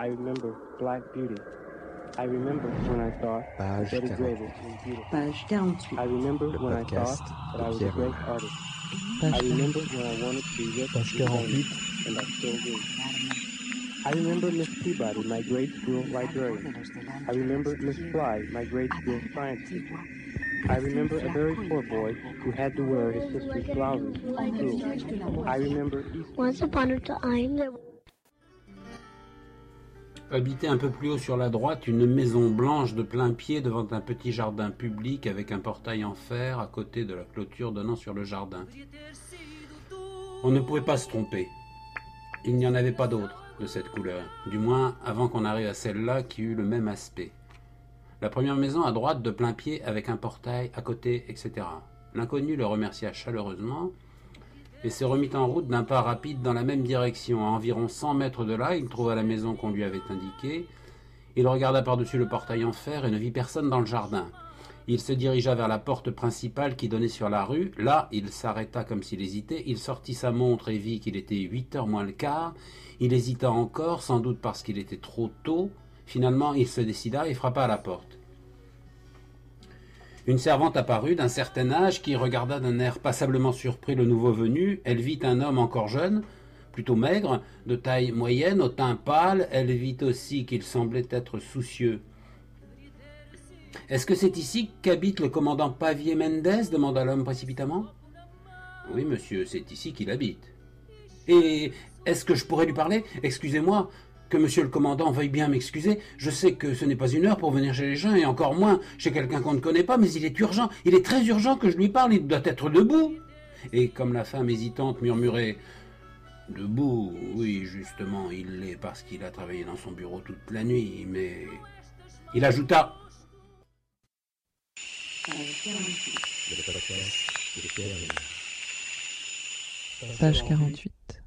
I remember Black Beauty. I remember when I thought Page Betty 48. Grable was beautiful. Page 48. I remember when I podcast thought that I was a great artist. Page I remember when I wanted to be rich Page and 48. famous, and I still do. I remember Miss Peabody, my grade school librarian. I remember Miss Fly, my grade school science teacher. I remember a very poor boy who had to wear his sister's blouses to school. I remember Once upon a time, there Habitait un peu plus haut sur la droite une maison blanche de plein pied devant un petit jardin public avec un portail en fer à côté de la clôture donnant sur le jardin. On ne pouvait pas se tromper. Il n'y en avait pas d'autre de cette couleur, du moins avant qu'on arrive à celle-là qui eut le même aspect. La première maison à droite de plein pied avec un portail à côté, etc. L'inconnu le remercia chaleureusement et se remit en route d'un pas rapide dans la même direction. À environ 100 mètres de là, il trouva la maison qu'on lui avait indiquée. Il regarda par-dessus le portail en fer et ne vit personne dans le jardin. Il se dirigea vers la porte principale qui donnait sur la rue. Là, il s'arrêta comme s'il hésitait. Il sortit sa montre et vit qu'il était 8 heures moins le quart. Il hésita encore, sans doute parce qu'il était trop tôt. Finalement, il se décida et frappa à la porte. Une servante apparut d'un certain âge qui regarda d'un air passablement surpris le nouveau venu. Elle vit un homme encore jeune, plutôt maigre, de taille moyenne, au teint pâle. Elle vit aussi qu'il semblait être soucieux. Est-ce que c'est ici qu'habite le commandant Pavier Mendez demanda l'homme précipitamment. Oui, monsieur, c'est ici qu'il habite. Et est-ce que je pourrais lui parler? Excusez-moi, que monsieur le commandant veuille bien m'excuser. Je sais que ce n'est pas une heure pour venir chez les gens, et encore moins chez quelqu'un qu'on ne connaît pas, mais il est urgent, il est très urgent que je lui parle, il doit être debout. Et comme la femme hésitante murmurait Debout, oui, justement, il l'est parce qu'il a travaillé dans son bureau toute la nuit, mais. Il ajouta Page 48. Le podcast de Pierre Roulin. Page 48.